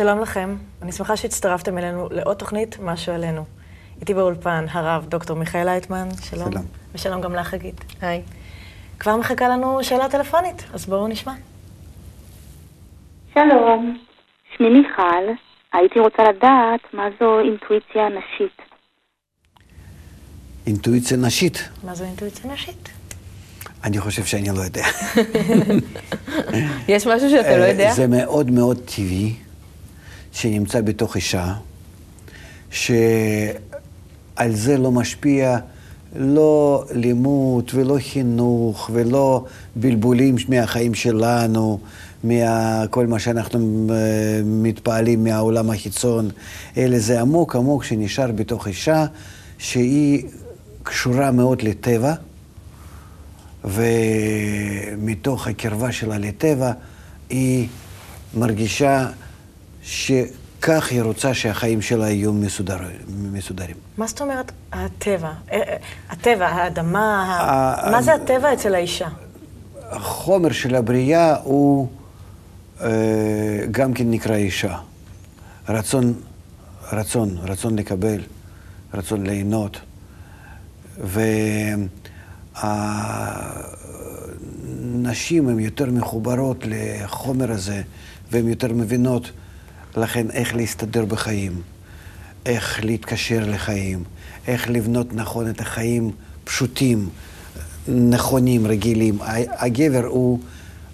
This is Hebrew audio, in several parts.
שלום לכם, אני שמחה שהצטרפתם אלינו לעוד תוכנית משהו עלינו. איתי באולפן הרב דוקטור מיכאל לייטמן, שלום. שלום. ושלום גם לך, חגית. היי. כבר מחכה לנו שאלה טלפונית, אז בואו נשמע. שלום, שמי מיכל, הייתי רוצה לדעת מה זו אינטואיציה נשית. אינטואיציה נשית, מה זו אינטואיציה נשית? אני חושב שאני לא יודע. יש משהו שאתה לא יודע? אה, זה מאוד מאוד טבעי שנמצא בתוך אישה, שעל זה לא משפיע לא לימוד ולא חינוך ולא בלבולים מהחיים שלנו, מכל מה שאנחנו אה, מתפעלים מהעולם החיצון, אלא זה עמוק עמוק שנשאר בתוך אישה שהיא קשורה מאוד לטבע. ומתוך הקרבה שלה לטבע, היא מרגישה שכך היא רוצה שהחיים שלה יהיו מסודר, מסודרים. מה זאת אומרת הטבע? אה, אה, הטבע, האדמה, ה- מה זה הטבע אצל האישה? החומר של הבריאה הוא אה, גם כן נקרא אישה. רצון, רצון, רצון לקבל, רצון ליהנות. והנשים הן יותר מחוברות לחומר הזה, והן יותר מבינות לכן איך להסתדר בחיים, איך להתקשר לחיים, איך לבנות נכון את החיים פשוטים, נכונים, רגילים. הגבר הוא,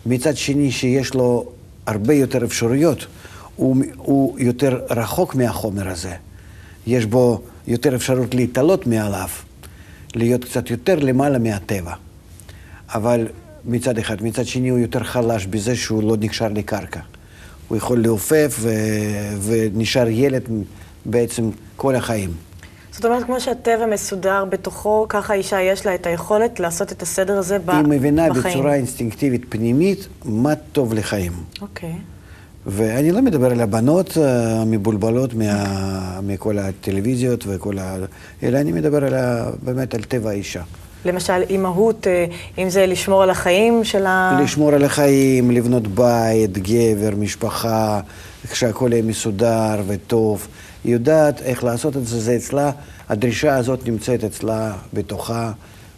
מצד שני, שיש לו הרבה יותר אפשרויות, הוא, הוא יותר רחוק מהחומר הזה. יש בו יותר אפשרות להתעלות מעליו, להיות קצת יותר למעלה מהטבע. אבל מצד אחד, מצד שני הוא יותר חלש בזה שהוא לא נקשר לקרקע. הוא יכול לעופף ו... ונשאר ילד בעצם כל החיים. זאת אומרת, כמו שהטבע מסודר בתוכו, ככה האישה יש לה את היכולת לעשות את הסדר הזה ב- היא מבינה בחיים. בצורה אינסטינקטיבית פנימית מה טוב לחיים. אוקיי. ואני לא מדבר על הבנות אה, המבולבלות מה... מכל הטלוויזיות וכל ה... אלא אני מדבר על ה... באמת על טבע האישה. למשל, אימהות, אה, אם זה לשמור על החיים של ה... לשמור על החיים, לבנות בית, גבר, משפחה, שהכל יהיה מסודר וטוב. היא יודעת איך לעשות את זה, זה אצלה, הדרישה הזאת נמצאת אצלה בתוכה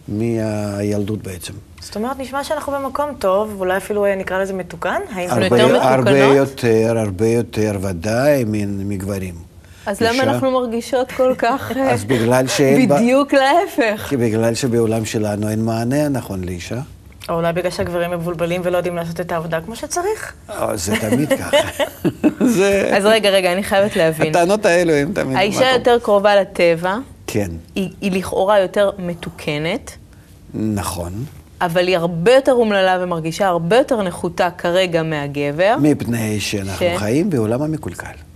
מהילדות בעצם. זאת אומרת, נשמע שאנחנו במקום טוב, ואולי אפילו אה, נקרא לזה מתוקן. האם זה אנחנו יותר מתוקנות? הרבה יותר, הרבה יותר ודאי מגברים. אז למה אנחנו מרגישות כל כך אז בגלל שאין... בה- בדיוק להפך? כי בגלל שבעולם שלנו אין מענה נכון לאישה. או אולי בגלל שהגברים מבולבלים ולא יודעים לעשות את העבודה כמו שצריך. אה, זה תמיד ככה. זה... אז רגע, רגע, אני חייבת להבין. הטענות האלו הן תמיד... האישה. יותר קרובה לטבע, כן, היא היא לכאורה יותר מתוקנת, נכון. אבל היא הרבה יותר אומללה ומרגישה הרבה יותר נחותה כרגע מהגבר. מפני שאנחנו כן. חיים בעולם המקולקל.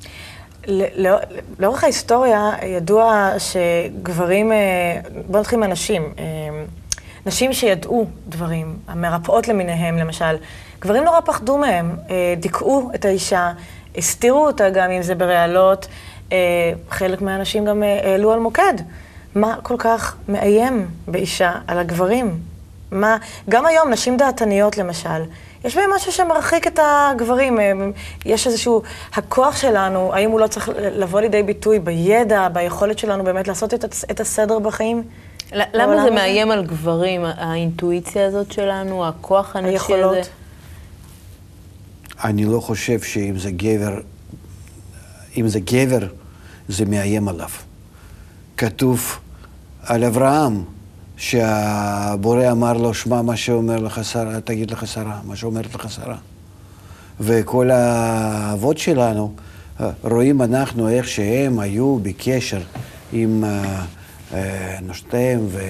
לא- לאורך ההיסטוריה ידוע שגברים, אה, בוא נתחיל מהנשים, אה, נשים שידעו דברים, המרפאות למיניהם למשל, גברים נורא פחדו מהם, אה, דיכאו את האישה, הסתירו אותה גם אם זה ברעלות, חלק מהאנשים גם העלו על מוקד. מה כל כך מאיים באישה על הגברים? מה, גם היום, נשים דעתניות למשל, יש בהם משהו שמרחיק את הגברים. יש איזשהו, הכוח שלנו, האם הוא לא צריך לבוא לידי ביטוי בידע, ביכולת שלנו באמת לעשות את, את הסדר בחיים? למה זה הזה? מאיים על גברים, האינטואיציה הזאת שלנו, הכוח הנשי הזה? היכולות. אני לא חושב שאם זה גבר, אם זה גבר, זה מאיים עליו. כתוב על אברהם, שהבורא אמר לו, שמע מה שאומר לך שרה, תגיד לך שרה, מה שאומרת לך שרה. וכל האבות שלנו, אה, רואים אנחנו איך שהם היו בקשר עם אה, אה, נשותיהם, ו...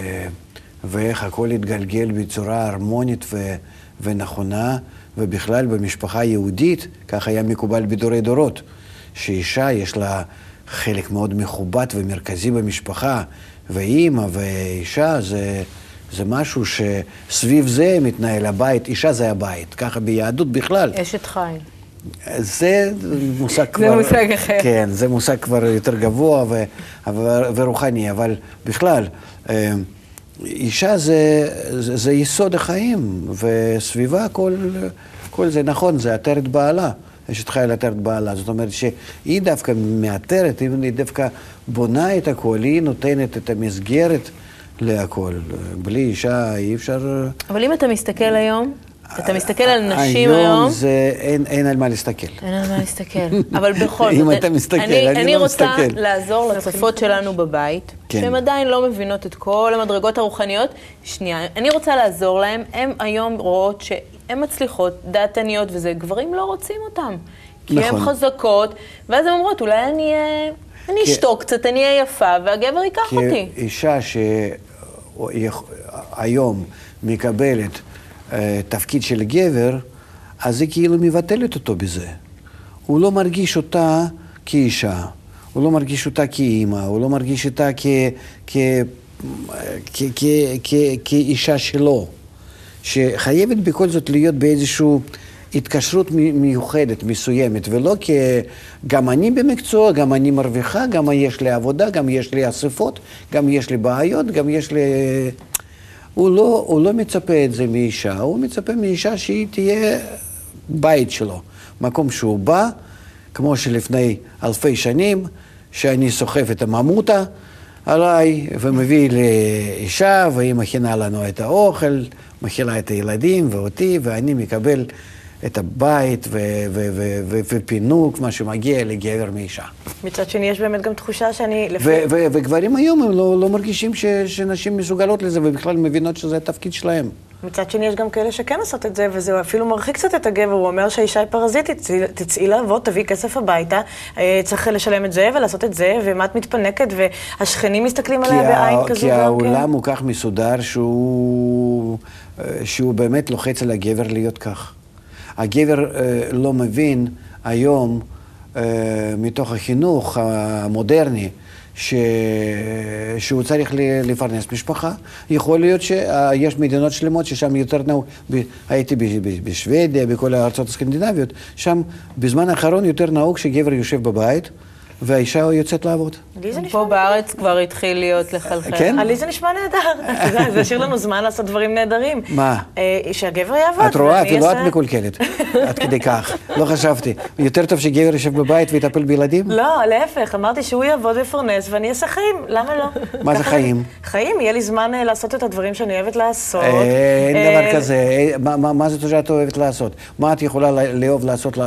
ואיך הכל התגלגל בצורה הרמונית ו... ונכונה, ובכלל במשפחה יהודית, כך היה מקובל בדורי דורות, שאישה יש לה חלק מאוד מכובד ומרכזי במשפחה, ואימא ואישה זה, זה משהו שסביב זה מתנהל הבית, אישה זה הבית, ככה ביהדות בכלל. אשת חיל. זה מושג כבר... מושג אחר. כן, זה מושג כבר יותר גבוה ו, ו, ורוחני, אבל בכלל, אה, אישה זה, זה, זה יסוד החיים, וסביבה כל, כל זה נכון, זה עטרת בעלה. אשת חיל עטרת בעלה. זאת אומרת שהיא דווקא מאתרת, היא דווקא בונה את הכל, היא נותנת את המסגרת להכל. בלי אישה אי אפשר... אבל אם אתה מסתכל היום, אתה מסתכל על נשים היום... היום זה, אין, אין על מה להסתכל. אין על מה להסתכל. אבל בכל זאת, אם אתה מסתכל, אני, אני, אני לא רוצה מסתכל. לעזור לצופות שלנו בבית, כן. שהן עדיין לא מבינות את כל המדרגות הרוחניות. שנייה, אני רוצה לעזור להן. הן היום רואות שהן מצליחות, דעתניות וזה, גברים לא רוצים אותן. כי הן נכון. חזקות, ואז הן אומרות, אולי אני. אני כי- אשתוק קצת, אני אהיה יפה, והגבר ייקח כי אותי. אישה שהיום מקבלת אה, תפקיד של גבר, אז היא כאילו מבטלת אותו בזה. הוא לא מרגיש אותה כאישה, הוא לא מרגיש אותה כאימא, הוא לא מרגיש אותה כ... כ... כ... כ... כ... כאישה שלו, שחייבת בכל זאת להיות באיזושהי התקשרות מי- מיוחדת, מסוימת, ולא כי גם אני במקצוע, גם אני מרוויחה, גם יש לי עבודה, גם יש לי אספות, גם יש לי בעיות, גם יש לי... הוא לא, הוא לא מצפה את זה מאישה, הוא מצפה מאישה שהיא תהיה בית שלו, מקום שהוא בא, כמו שלפני אלפי שנים, שאני סוחב את הממותה עליי ומביא לאישה, והיא מכינה לנו את האוכל, מכילה את הילדים ואותי, ואני מקבל את הבית ופינוק, מה שמגיע לגבר מאישה. מצד שני, יש באמת גם תחושה שאני... לפי- ו- ו- וגברים היום הם לא, לא מרגישים ש- שנשים מסוגלות לזה, ובכלל מבינות שזה התפקיד שלהם. מצד שני, יש גם כאלה שכן עושות את זה, וזה אפילו מרחיק קצת את הגבר. הוא אומר שהאישה היא פרזיטית, צאי- תצאי לעבוד, תביאי כסף הביתה, אה, צריך לשלם את זה ולעשות את זה, ומה את מתפנקת, והשכנים מסתכלים עליה בעין ה- כזו כי גם כן. העולם הוא כך מסודר שהוא, אה, שהוא באמת לוחץ על הגבר להיות כך. הגבר אה, לא מבין היום, מתוך החינוך המודרני, ש... שהוא צריך לפרנס משפחה. יכול להיות שיש מדינות שלמות ששם יותר נהוג, ב- הייתי ב- ב- בשוודיה, בכל הארצות הסקנדינביות, שם בזמן האחרון יותר נהוג שגבר יושב בבית והאישה יוצאת לעבוד. לי זה נשמע פה בארץ כבר התחיל להיות לחלחל. כן? לי זה נשמע נהדר. זה השאיר לנו זמן לעשות דברים נהדרים. מה? אה, שהגבר יעבוד. את רואה, ואני אפילו את מקולקלת, עד כדי כך. לא חשבתי. יותר טוב שגבר יושב בבית ויטפל בילדים? לא, להפך, אמרתי שהוא יעבוד ויפרנס ואני אעשה חיים, למה לא? מה זה חיים? חיים, יהיה לי זמן אה, לעשות את הדברים שאני אוהבת לעשות. אין אה, דבר כזה. מה- זאת שאת אוהבת לעשות? מה את יכולה לאהוב לעשות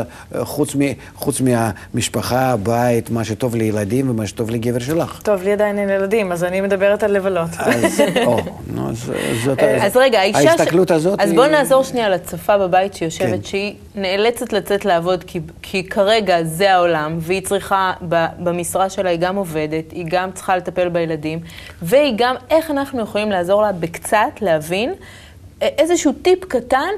חוץ מהמשפחה, הבית, מה שטוב לילדים ומה שטוב לגבר שלך? טוב, לי עדיין אין ילדים, אז אני מדברת על לבלות. אז, או, נו, אז זאת... אז רגע, האישה... ההסתכלות הזאת אז בואו נעזור שנייה לצופה בבית שיושבת, כן. שהיא נאלצת לצאת לעבוד, כי, כי כרגע זה העולם, והיא צריכה, במשרה שלה היא גם עובדת, היא גם צריכה לטפל בילדים, והיא גם, איך אנחנו יכולים לעזור לה בקצת להבין אה, איזשהו טיפ קטן,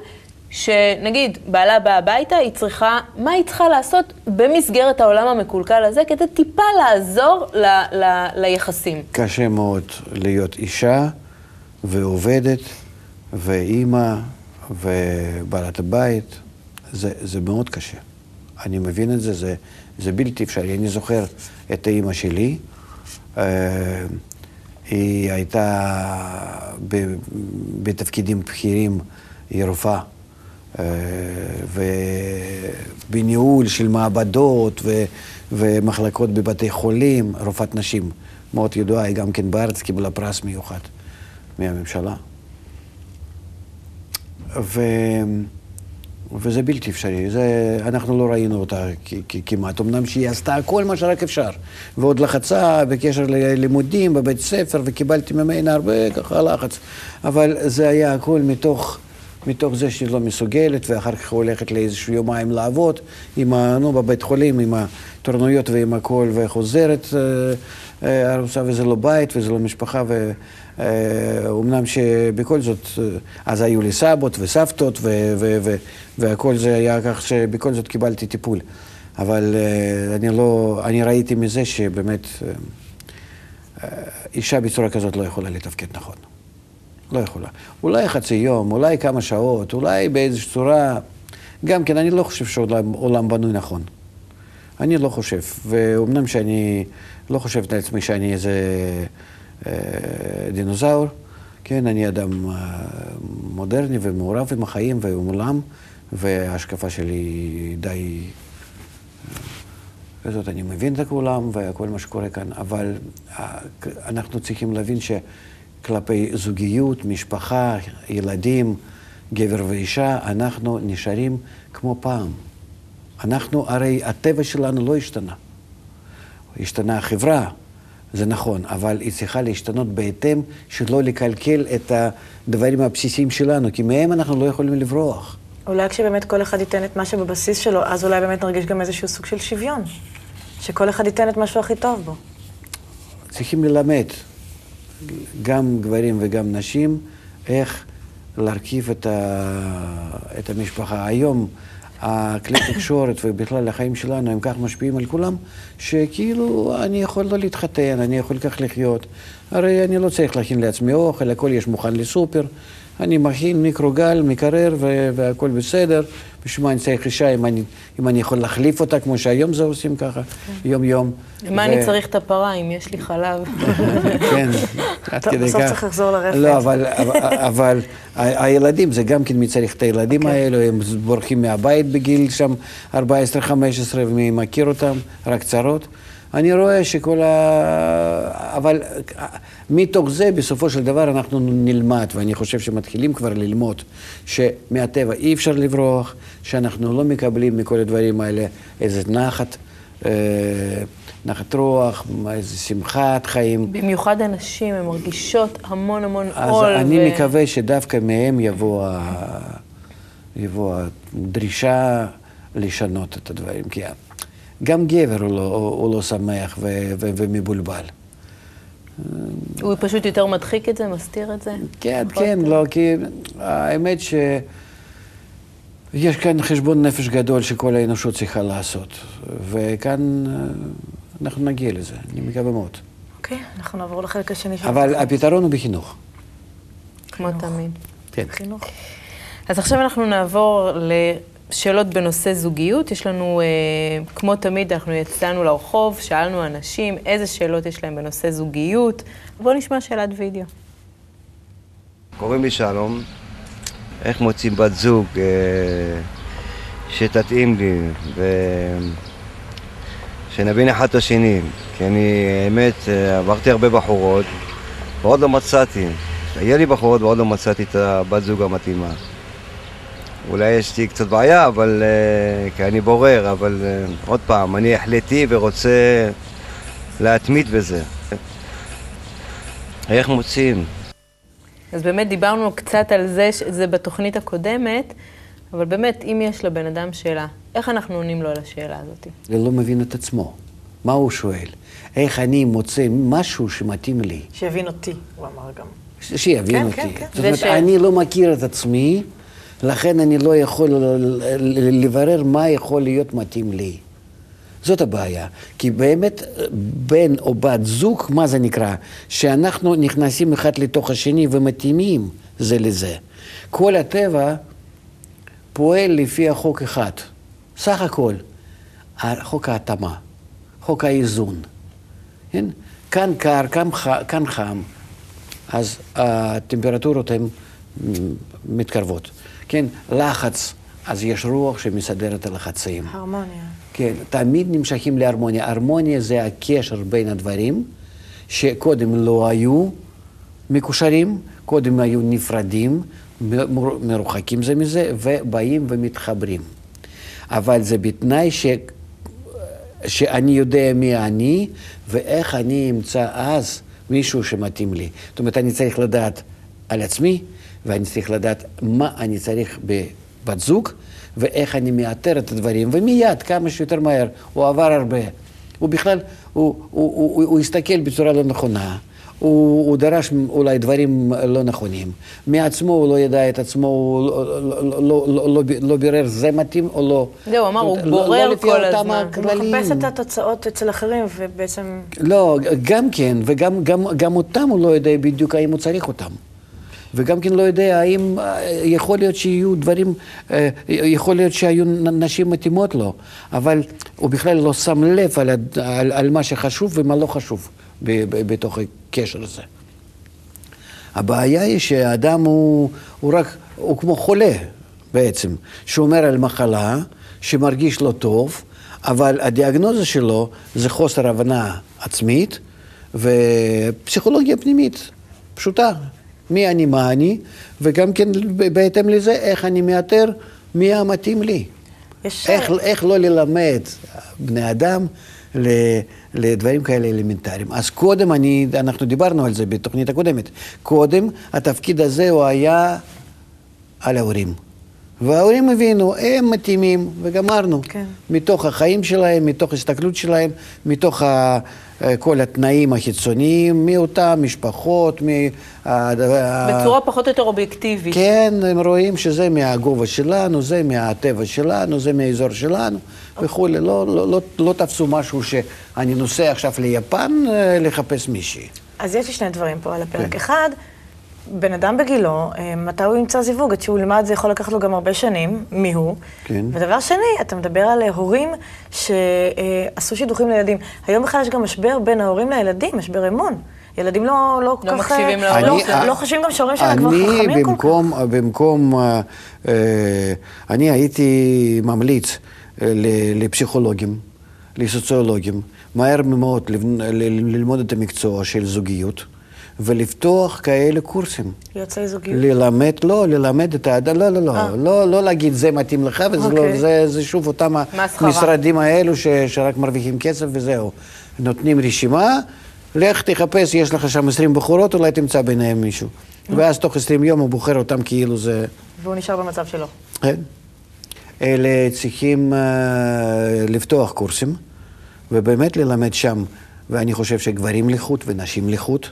שנגיד, בעלה באה הביתה, היא צריכה, מה היא צריכה לעשות במסגרת העולם המקולקל הזה, כדי טיפה לעזור ל, ל, ליחסים. קשה מאוד להיות אישה ועובדת ואימא ובעלת הבית. זה, זה מאוד קשה. אני מבין את זה, זה, זה בלתי אפשרי. אני זוכר את האימא שלי. אה, היא הייתה בתפקידים בכירים, היא רופאה. אה, ובניהול של מעבדות ו, ומחלקות בבתי חולים, רופאת נשים מאוד ידועה, היא גם כן בארץ קיבלה פרס מיוחד מהממשלה. ו... וזה בלתי אפשרי, זה, אנחנו לא ראינו אותה כ- כמעט, אמנם שהיא עשתה כל מה שרק אפשר, ועוד לחצה בקשר ללימודים בבית ספר, וקיבלתי ממנה הרבה ככה לחץ, אבל זה היה הכל מתוך, מתוך זה שהיא לא מסוגלת, ואחר כך הולכת לאיזשהו יומיים לעבוד, עם ה, נו, בבית חולים, עם התורנויות ועם הכל, וחוזרת אה, אה, ארוסה, וזה לא בית, וזה לא משפחה, ו... אה, אומנם שבכל זאת, אה, אז היו לי סבות וסבתות, ו- ו- ו- והכל זה היה כך שבכל זאת קיבלתי טיפול. אבל אה, אני לא, אני ראיתי מזה שבאמת אה, אה, אישה בצורה כזאת לא יכולה לתפקד נכון. לא יכולה. אולי חצי יום, אולי כמה שעות, אולי באיזושהי צורה... גם כן, אני לא חושב שהעולם עולם בנוי נכון. אני לא חושב. ואומנם שאני לא חושב לעצמי שאני איזה אה, דינוזאור, כן, אני אדם אה, מודרני ומעורב עם החיים ועם העולם, וההשקפה שלי היא די כזאת, אני מבין את כולם וכל מה שקורה כאן, אבל אה, אנחנו צריכים להבין שכלפי זוגיות, משפחה, ילדים, גבר ואישה, אנחנו נשארים כמו פעם. אנחנו, הרי הטבע שלנו לא השתנה. השתנה החברה, זה נכון, אבל היא צריכה להשתנות בהתאם שלא לקלקל את הדברים הבסיסיים שלנו, כי מהם אנחנו לא יכולים לברוח. אולי כשבאמת כל אחד ייתן את מה שבבסיס שלו, אז אולי באמת נרגיש גם איזשהו סוג של שוויון. שכל אחד ייתן את משהו הכי טוב בו. צריכים ללמד, גם גברים וגם נשים, איך להרכיב את, ה... את המשפחה. היום הכלי תקשורת ובכלל החיים שלנו הם כך משפיעים על כולם, שכאילו אני יכול לא להתחתן, אני יכול כך לחיות. הרי אני לא צריך להכין לעצמי אוכל, הכל יש מוכן לסופר. אני מכין מיקרוגל, מקרר והכל בסדר. בשביל מה אני צריך אישה אם אני, אם אני יכול להחליף אותה, כמו שהיום זה עושים ככה, יום-יום. מה אני צריך את הפרה אם יש לי חלב? כן, עד כדי כך. בסוף צריך לחזור לרפת. לא, אבל, אבל, אבל ה- הילדים, זה גם כן מי צריך את הילדים כן. האלו, הם בורחים מהבית בגיל שם 14-15, ומי מכיר אותם, רק צרות. אני רואה שכל ה... אבל מתוך זה, בסופו של דבר, אנחנו נלמד, ואני חושב שמתחילים כבר ללמוד שמהטבע אי אפשר לברוח, שאנחנו לא מקבלים מכל הדברים האלה איזה נחת, אה, נחת רוח, איזה שמחת חיים. במיוחד הנשים, הן מרגישות המון המון אז עול. אני ו- מקווה שדווקא מהם יבוא, ה... יבוא הדרישה לשנות את הדברים. כי גם גבר הוא לא, הוא לא שמח ו... ו... ומבולבל. הוא פשוט יותר מדחיק את זה, מסתיר את זה? כן, פחות? כן, לא, כי האמת ש... יש כאן חשבון נפש גדול שכל האנושות צריכה לעשות, וכאן אה, אנחנו נגיע לזה, אני מקווה מאוד. אוקיי, אנחנו נעבור לחלק השני של אבל הפתרון הוא בחינוך. כמו תמיד. כן. החינוך. אז עכשיו אנחנו נעבור לשאלות בנושא זוגיות. יש לנו, אה, כמו תמיד, אנחנו יצאנו לרחוב, שאלנו אנשים איזה שאלות יש להם בנושא זוגיות. בואו נשמע שאלת וידאו. קוראים לי שלום, איך מוצאים בת זוג אה, שתתאים לי ושנבין אחד את השני כי אני, האמת, אה, עברתי הרבה בחורות ועוד לא מצאתי, היה לי בחורות ועוד לא מצאתי את הבת זוג המתאימה אולי יש לי קצת בעיה, אבל... אה, כי אני בורר, אבל אה, עוד פעם, אני החלטי ורוצה להתמיד בזה. איך מוצאים? אז באמת דיברנו קצת על זה, זה בתוכנית הקודמת, אבל באמת, אם יש לבן אדם שאלה, איך אנחנו עונים לו על השאלה הזאת? הוא לא מבין את עצמו. מה הוא שואל? איך אני מוצא משהו שמתאים לי? שיבין אותי, הוא אמר גם. ש- שיבין כן, אותי. כן, כן. זאת אומרת, וש- אני לא מכיר את עצמי, לכן אני לא יכול לברר מה יכול להיות מתאים לי. זאת הבעיה. כי באמת, בן או בת זוג, מה זה נקרא? שאנחנו נכנסים אחד לתוך השני ומתאימים זה לזה. כל הטבע פועל לפי החוק אחד. סך הכל, חוק ההתאמה, חוק האיזון. כן? כאן קר, כאן ח- כאן חם, אז הטמפרטורות הן מתקרבות. כן, לחץ, אז יש רוח שמסדרת את הלחצים. הרמוניה. כן, תמיד נמשכים להרמוניה. הרמוניה זה הקשר בין הדברים, שקודם לא היו מקושרים, קודם היו נפרדים, מרוחקים זה מזה, ובאים ומתחברים. אבל זה בתנאי ש... שאני יודע מי אני, ואיך אני אמצא אז מישהו שמתאים לי. זאת אומרת, אני צריך לדעת על עצמי, ואני צריך לדעת מה אני צריך בבת זוג, ואיך אני מאתר את הדברים, ומיד, כמה שיותר מהר, הוא עבר הרבה. הוא בכלל, הוא, הוא, הוא, הוא, הוא הסתכל בצורה לא נכונה. הוא, הוא דרש אולי דברים לא נכונים. מעצמו הוא לא ידע את עצמו, הוא לא, לא, לא, לא, לא, לא בירר זה מתאים או לא. זהו, אמר, הוא זאת אומרת, בורר לא כל הזמן. הוא. מחפש את התוצאות אצל אחרים, ובעצם... לא, גם כן, וגם גם, גם אותם הוא לא יודע בדיוק האם הוא צריך אותם. וגם כן לא יודע האם אה, יכול להיות שיהיו דברים, אה, יכול להיות שהיו נשים מתאימות לו, אבל הוא בכלל לא שם לב על, על, על מה שחשוב ומה לא חשוב ב- ב- בתוך הקשר הזה. הבעיה היא שהאדם הוא, הוא רק, הוא כמו חולה בעצם, שאומר על מחלה, שמרגיש לא טוב, אבל הדיאגנוזה שלו זה חוסר הבנה עצמית ופסיכולוגיה פנימית, פשוטה. מי אני, מה אני, וגם כן בהתאם לזה, איך אני מאתר מי המתאים לי. יש... איך, איך לא ללמד בני אדם ל, לדברים כאלה אלמנטריים. אז קודם, אני, אנחנו דיברנו על זה בתוכנית הקודמת, קודם התפקיד הזה הוא היה על ההורים. וההורים הבינו, הם מתאימים, וגמרנו. כן. מתוך החיים שלהם, מתוך ההסתכלות שלהם, מתוך ה, כל התנאים החיצוניים, מאותן משפחות, מ... בצורה פחות או יותר אובייקטיבית. כן, הם רואים שזה מהגובה שלנו, זה מהטבע שלנו, זה מהאזור שלנו וכולי. לא, לא, לא, לא תפסו משהו שאני נוסע עכשיו ליפן אה, לחפש מישהי. אז יש לי שני דברים פה על הפרק. כן. אחד, בן אדם בגילו, אה, מתי הוא ימצא זיווג? עד שהוא ילמד, זה יכול לקחת לו גם הרבה שנים, מי הוא. כן. ודבר שני, אתה מדבר על הורים שעשו שידוכים לילדים. היום בכלל יש גם משבר בין ההורים לילדים, משבר אמון. ילדים לא, לא כל לא כך... מקשיבים להורים לא, שלהם. לא חושבים גם שההורים שלהם כבר חכמים אני כל כך. במקום, במקום, אה, אה, אני הייתי ממליץ אה, ל- לפסיכולוגים, לסוציולוגים, מהר מאוד ללמוד את המקצוע של זוגיות ולפתוח כאלה קורסים. יוצאי זוגיות. ללמד, לא, ללמד את האדם, לא, לא, לא, לא, לא להגיד זה מתאים לך, וזה לא, אוקיי. זה, זה שוב אותם. המשרדים האלו ש, שרק מרוויחים כסף וזהו. נותנים רשימה, לך תחפש, יש לך שם 20 בחורות, אולי תמצא ביניהם מישהו. ואז תוך 20 יום הוא בוחר אותם כאילו זה... והוא נשאר במצב שלו. כן. אלה צריכים uh, לפתוח קורסים, ובאמת ללמד שם, ואני חושב שגברים לחוד ונשים לחוד,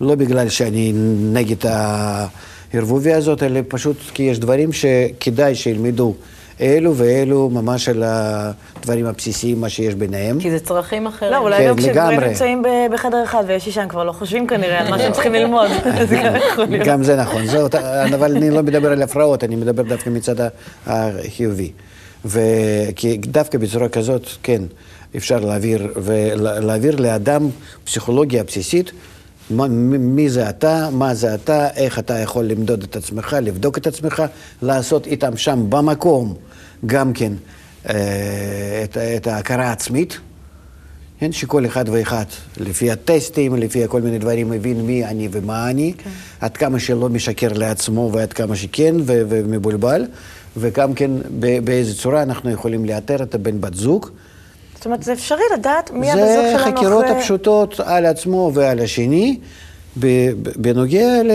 לא בגלל שאני נגד הערבוביה הזאת, אלא פשוט כי יש דברים שכדאי שילמדו אלו ואלו ממש על הדברים הבסיסיים, מה שיש ביניהם. כי זה צרכים אחרים. לא, אולי כן, גם כשגברים לגמרי. נמצאים בחדר אחד ויש אישה, הם כבר לא חושבים כנראה על מה שהם צריכים ללמוד. זה גם יכול להיות. גם זה נכון, זה אותה, אבל אני לא מדבר על הפרעות, אני מדבר דווקא מצד החיובי. וכי דווקא בצורה כזאת, כן, אפשר להעביר, ולהעביר לאדם פסיכולוגיה בסיסית, מי זה אתה, מה זה אתה, איך אתה יכול למדוד את עצמך, לבדוק את עצמך, לעשות איתם שם במקום גם כן אה, את, את ההכרה העצמית. כן, שכל אחד ואחד, לפי הטסטים, לפי כל מיני דברים, מבין מי אני ומה אני, כן. עד כמה שלא משקר לעצמו ועד כמה שכן ומבולבל, וגם כן באיזה צורה אנחנו יכולים לאתר את הבן בת זוג. זאת אומרת, זה אפשרי לדעת מי הבן זוג זה שלנו אחרי... הפשוטות על עצמו ועל השני, בנוגע ל-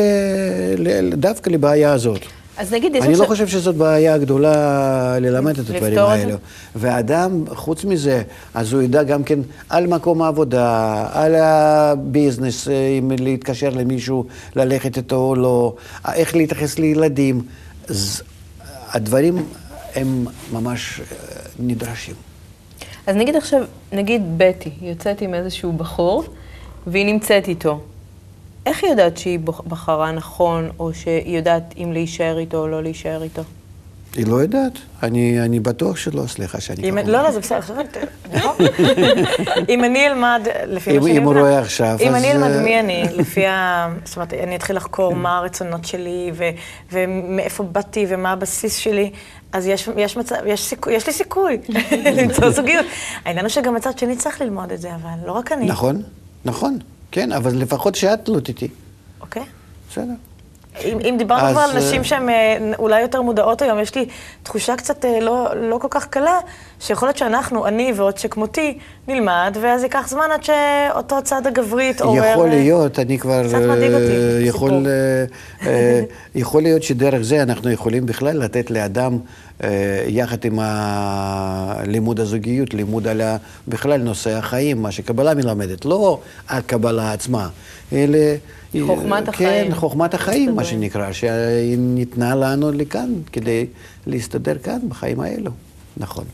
ל- דווקא לבעיה הזאת. אז נגיד, אני לא עכשיו... חושב שזאת בעיה גדולה ללמד את הדברים זה? האלו. ואדם, חוץ מזה, אז הוא ידע גם כן על מקום העבודה, על הביזנס, אה, אם להתקשר למישהו, ללכת איתו או לא, איך להתייחס לילדים. אז הדברים הם ממש אה, נדרשים. אז נגיד עכשיו, נגיד בטי יוצאת עם איזשהו בחור, והיא נמצאת איתו. איך היא יודעת שהיא בחרה נכון, או שהיא יודעת אם להישאר איתו או לא להישאר איתו? היא לא יודעת, אני, אני בטוח שלא, סליחה שאני אם- ככה לא. לא, זה בסדר, עכשיו... נכון. אם אני אלמד, לפי אם- מה שאני אם הוא רואה עכשיו, אם אז, אני אלמד אה, מי אני, לפי ה... זאת אומרת, אני אתחיל לחקור מה הרצונות שלי, ומאיפה באתי, ומה הבסיס שלי, אז יש, יש, מצב, יש, סיכוי, יש לי סיכוי למצוא זוגיות. העניין הוא שגם מצד שני צריך ללמוד את זה, אבל לא רק אני. נכון, נכון, כן, אבל לפחות שאת לא תטעי. אוקיי? בסדר. אם, אם דיברנו כבר על אה, נשים שהן אה, אולי יותר מודעות היום, יש לי תחושה קצת אה, לא, לא כל כך קלה, שיכול להיות שאנחנו, אני ועוד שכמותי, נלמד, ואז ייקח זמן עד שאותו צד הגברי יתעורר. יכול אה, להיות, אני כבר... קצת מדאיג אותי, אה, יכול. אה, אה, יכול להיות שדרך זה אנחנו יכולים בכלל לתת לאדם, אה, יחד עם לימוד הזוגיות, לימוד על בכלל נושא החיים, מה שקבלה מלמדת, לא הקבלה עצמה, אלא... חוכמת כן, החיים. חוכמת החיים, מה. שנקרא, שהיא ניתנה לנו לכאן, כדי להסתדר כאן, בחיים האלו. נכון.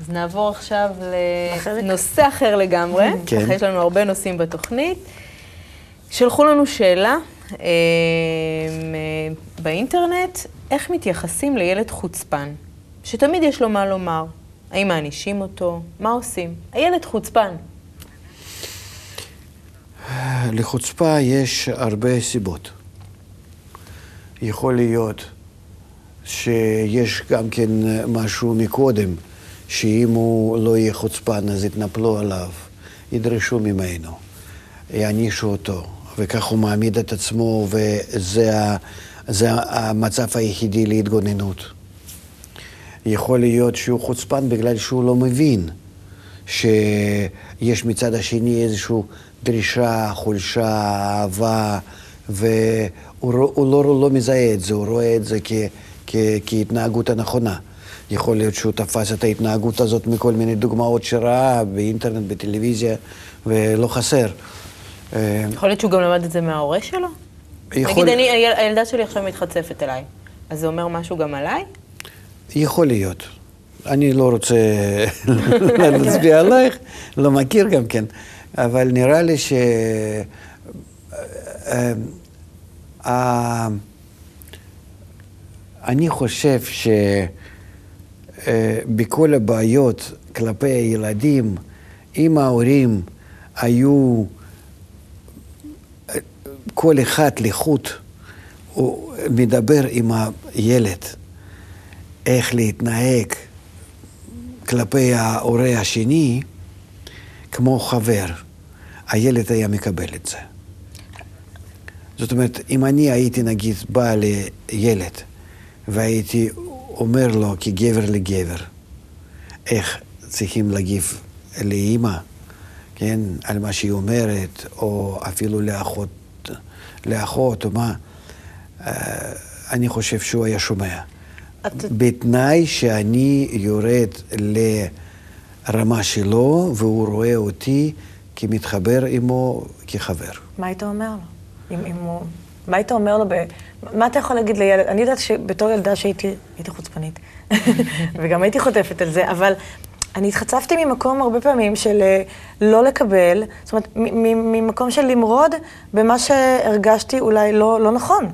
אז נעבור עכשיו. לנושא אחר לגמרי. כן. יש לנו הרבה נושאים בתוכנית. שלחו לנו שאלה אה, אה, באינטרנט, איך מתייחסים לילד חוצפן, שתמיד יש לו מה לומר. האם מענישים אותו? מה עושים? הילד חוצפן. לחוצפה יש הרבה סיבות. יכול להיות שיש גם כן משהו מקודם שאם הוא לא יהיה חוצפן אז יתנפלו עליו, ידרשו ממנו, יענישו אותו, וכך הוא מעמיד את עצמו, וזה ה, זה המצב היחידי להתגוננות. יכול להיות שהוא חוצפן בגלל שהוא לא מבין שיש מצד השני איזושהי דרישה, חולשה, אהבה, והוא לא, לא מזהה את זה, הוא רואה את זה כ, כ, כהתנהגות הנכונה. יכול להיות שהוא תפס את ההתנהגות הזאת מכל מיני דוגמאות שראה באינטרנט, בטלוויזיה, ולא חסר. יכול להיות שהוא גם למד את זה מההורה שלו? יכול... נגיד, אני, הילדה שלי עכשיו מתחצפת אליי, אז זה אומר משהו גם עליי? יכול להיות. אני לא רוצה להצביע עלייך, לא מכיר גם כן, אבל נראה לי ש... אה, אני חושב שבכל הבעיות כלפי הילדים, אם ההורים היו כל אחד לחוט, הוא מדבר עם הילד איך להתנהג כלפי ההורה השני כמו חבר, הילד היה מקבל את זה. זאת אומרת, אם אני הייתי נגיד בא לילד והייתי אומר לו כגבר לגבר איך צריכים להגיב לאימא, כן, על מה שהיא אומרת, או אפילו לאחות, לאחות או מה, אה, אני חושב שהוא היה שומע. את... בתנאי שאני יורד לרמה שלו והוא רואה אותי כמתחבר עמו כחבר. מה היית אומר לו? אם, אם הוא... מה היית אומר לו ב... מה אתה יכול להגיד לילד? אני יודעת שבתור ילדה שהייתי הייתי חוצפנית, וגם הייתי חוטפת על זה, אבל אני התחצפתי ממקום הרבה פעמים של אה, לא לקבל, זאת אומרת, ממקום של למרוד במה שהרגשתי אולי לא, לא נכון.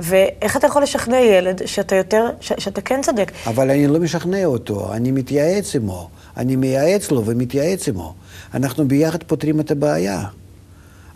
ואיך אתה יכול לשכנע ילד שאתה יותר, שאתה כן צודק? אבל אני לא משכנע אותו, אני מתייעץ עמו. אני מייעץ לו ומתייעץ עמו. אנחנו ביחד פותרים את הבעיה.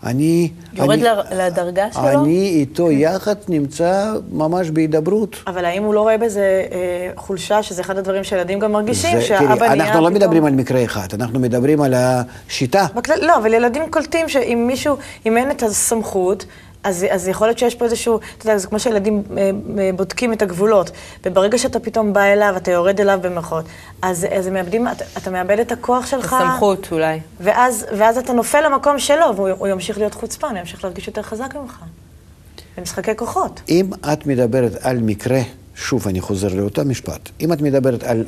אני... יורד אני, לדרגה שלו? אני איתו יחד נמצא ממש בהידברות. אבל האם הוא לא רואה בזה אה, חולשה, שזה אחד הדברים שילדים גם מרגישים, זה, שהאבא נהיה... אנחנו לא פתאום... מדברים על מקרה אחד, אנחנו מדברים על השיטה. בכלל, לא, אבל ילדים קולטים שאם מישהו, אם אין את הסמכות, אז, אז יכול להיות שיש פה איזשהו, אתה יודע, זה כמו שילדים אה, אה, בודקים את הגבולות, וברגע שאתה פתאום בא אליו, אתה יורד אליו במרכאות, אז, אז מאבדים, אתה, אתה מאבד את הכוח שלך. הסמכות אולי. ואז, ואז אתה נופל למקום שלו, והוא ימשיך להיות חוצפן, הוא ימשיך להרגיש יותר חזק ממך. זה משחקי כוחות. אם את מדברת על מקרה, שוב אני חוזר לאותו משפט, אם את מדברת על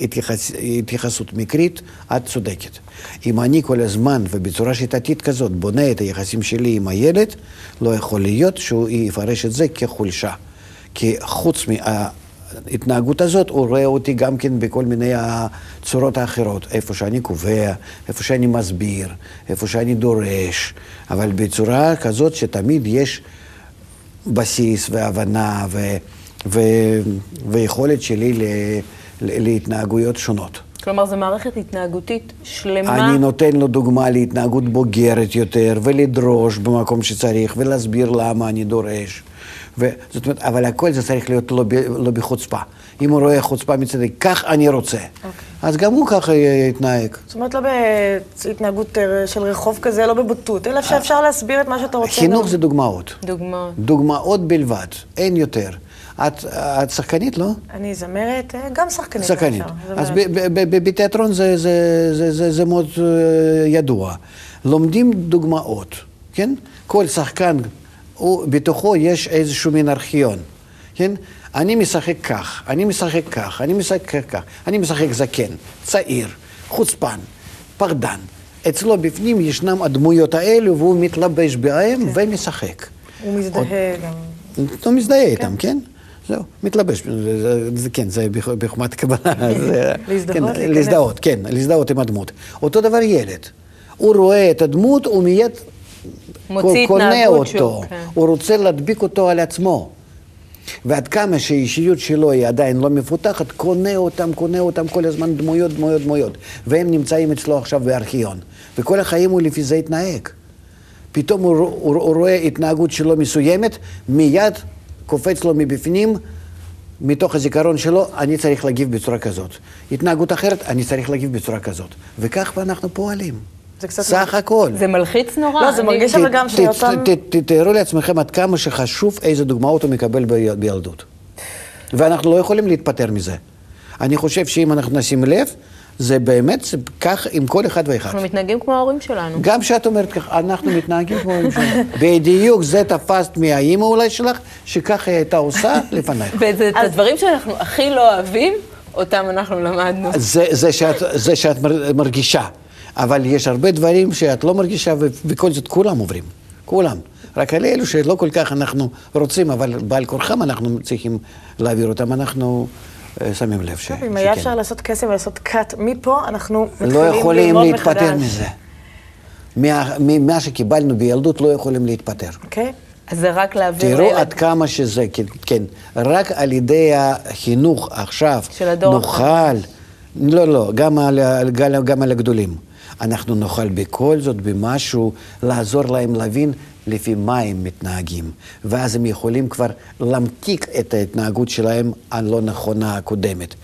התייחס, התייחסות מקרית, את צודקת. אם אני כל הזמן ובצורה שיטתית כזאת בונה את היחסים שלי עם הילד, לא יכול להיות שהוא יפרש את זה כחולשה. כי חוץ מההתנהגות הזאת, הוא רואה אותי גם כן בכל מיני הצורות האחרות. איפה שאני קובע, איפה שאני מסביר, איפה שאני דורש, אבל בצורה כזאת שתמיד יש בסיס והבנה ו... ו... ויכולת שלי ל... להתנהגויות שונות. כלומר, זו מערכת התנהגותית שלמה. אני נותן לו דוגמה להתנהגות בוגרת יותר, ולדרוש במקום שצריך, ולהסביר למה אני דורש. ו... זאת אומרת, אבל הכל זה צריך להיות לא, ב... לא בחוצפה. אם הוא רואה חוצפה מצדי, כך אני רוצה. Okay. אוקיי. אז גם הוא ככה יתנהג. זאת אומרת, לא בהתנהגות אה, של רחוב כזה, לא בבוטות, אלא שאפשר להסביר את מה שאתה רוצה. חינוך זה דוגמאות. דוגמאות. דוגמאות בלבד, אין יותר. את, את שחקנית, לא? אני זמרת, אה, גם שחקנית. שחקנית. אז בתיאטרון זה, זה, זה, זה, זה מאוד אה, ידוע. לומדים דוגמאות, כן? כל שחקן, הוא, בתוכו יש איזשהו מין ארכיון, כן? אני משחק כך, אני משחק כך, אני משחק כך, אני משחק זקן, צעיר, חוצפן, פחדן. אצלו בפנים ישנם הדמויות האלו והוא מתלבש בהם כן. ומשחק. הוא מזדהה עוד... גם. הוא מזדהה כן. איתם, כן? זהו, מתלבש, זה, כן, זה בחוכמת הקבלה. להזדהות, כן, להזדהות, כן, להזדהות עם הדמות. אותו דבר ילד. הוא רואה את הדמות, הוא מיד קונה אותו, כן. הוא רוצה להדביק אותו על עצמו. ועד כמה שהאישיות שלו היא עדיין לא מפותחת, קונה אותם, קונה אותם כל הזמן דמויות, דמויות, דמויות. והם נמצאים אצלו עכשיו בארכיון. וכל החיים הוא לפי זה התנהג. פתאום הוא, הוא, הוא רואה התנהגות שלו מסוימת, מיד קופץ לו מבפנים מתוך הזיכרון שלו, אני צריך להגיב בצורה כזאת. התנהגות אחרת, אני צריך להגיב בצורה כזאת. וכך אנחנו פועלים. זה קצת סך הכל. זה מלחיץ נורא. לא, זה אני- מרגיש אבל גם שאותם... תתארו לעצמכם עד כמה שחשוב איזה דוגמאות הוא מקבל ב- בילדות. ואנחנו לא יכולים להתפטר מזה. אני חושב שאם אנחנו נשים לב, זה באמת, זה כך עם כל אחד ואחד. אנחנו מתנהגים כמו ההורים שלנו. גם כשאת אומרת ככה, אנחנו מתנהגים כמו ההורים שלנו. בדיוק, זה תפסת מהאימא אולי שלך, שככה היא הייתה עושה לפנייך. ואת הדברים שאנחנו הכי לא אוהבים, אותם אנחנו למדנו. זה, זה, שאת, זה שאת מר- מרגישה, אבל יש הרבה דברים שאת לא מרגישה, ובכל זאת כולם עוברים, כולם. רק על אלו שלא כל כך אנחנו רוצים, אבל בעל כורחם אנחנו צריכים להעביר אותם, אנחנו שמים לב ש, טוב, אם היה. אפשר לעשות קסם ולעשות קאט מפה, אנחנו מתחילים לא יכולים ללמוד להתפטר מחדש. מזה. מה, ממה שקיבלנו בילדות לא יכולים להתפטר. אוקיי? אז זה רק להעביר תראו לילד. עד כמה שזה, כן, כן, רק על ידי החינוך עכשיו, של הדור נוכל, לא, לא, גם על, גם, גם על הגדולים. אנחנו נוכל בכל זאת במשהו לעזור להם להבין לפי מה הם מתנהגים. ואז הם יכולים כבר להמתיק את ההתנהגות שלהם הלא נכונה הקודמת.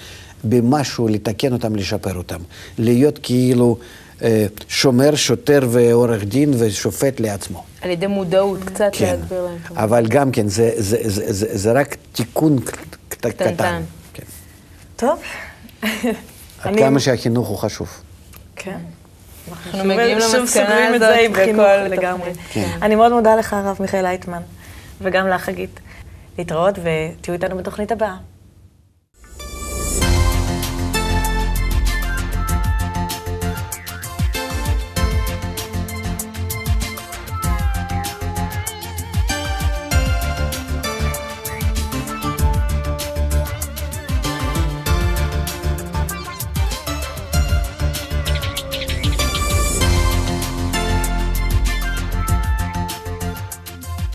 במשהו לתקן אותם, לשפר אותם. להיות כאילו אה, שומר, שוטר ועורך דין ושופט לעצמו. על ידי מודעות, קצת כן, להגביר להם. את אבל גם כן, זה, זה, זה, זה, זה רק תיקון ק- ק- קטנטן. קטן. כן. טוב. עד אני- כמה שהחינוך הוא חשוב. כן. אנחנו מגיעים למסקנה הזאת זה עם בכל. לגמרי. כן. אני מאוד מודה לך, הרב מיכאל לייטמן, וגם לך, חגית. להתראות ותהיו איתנו בתוכנית הבאה.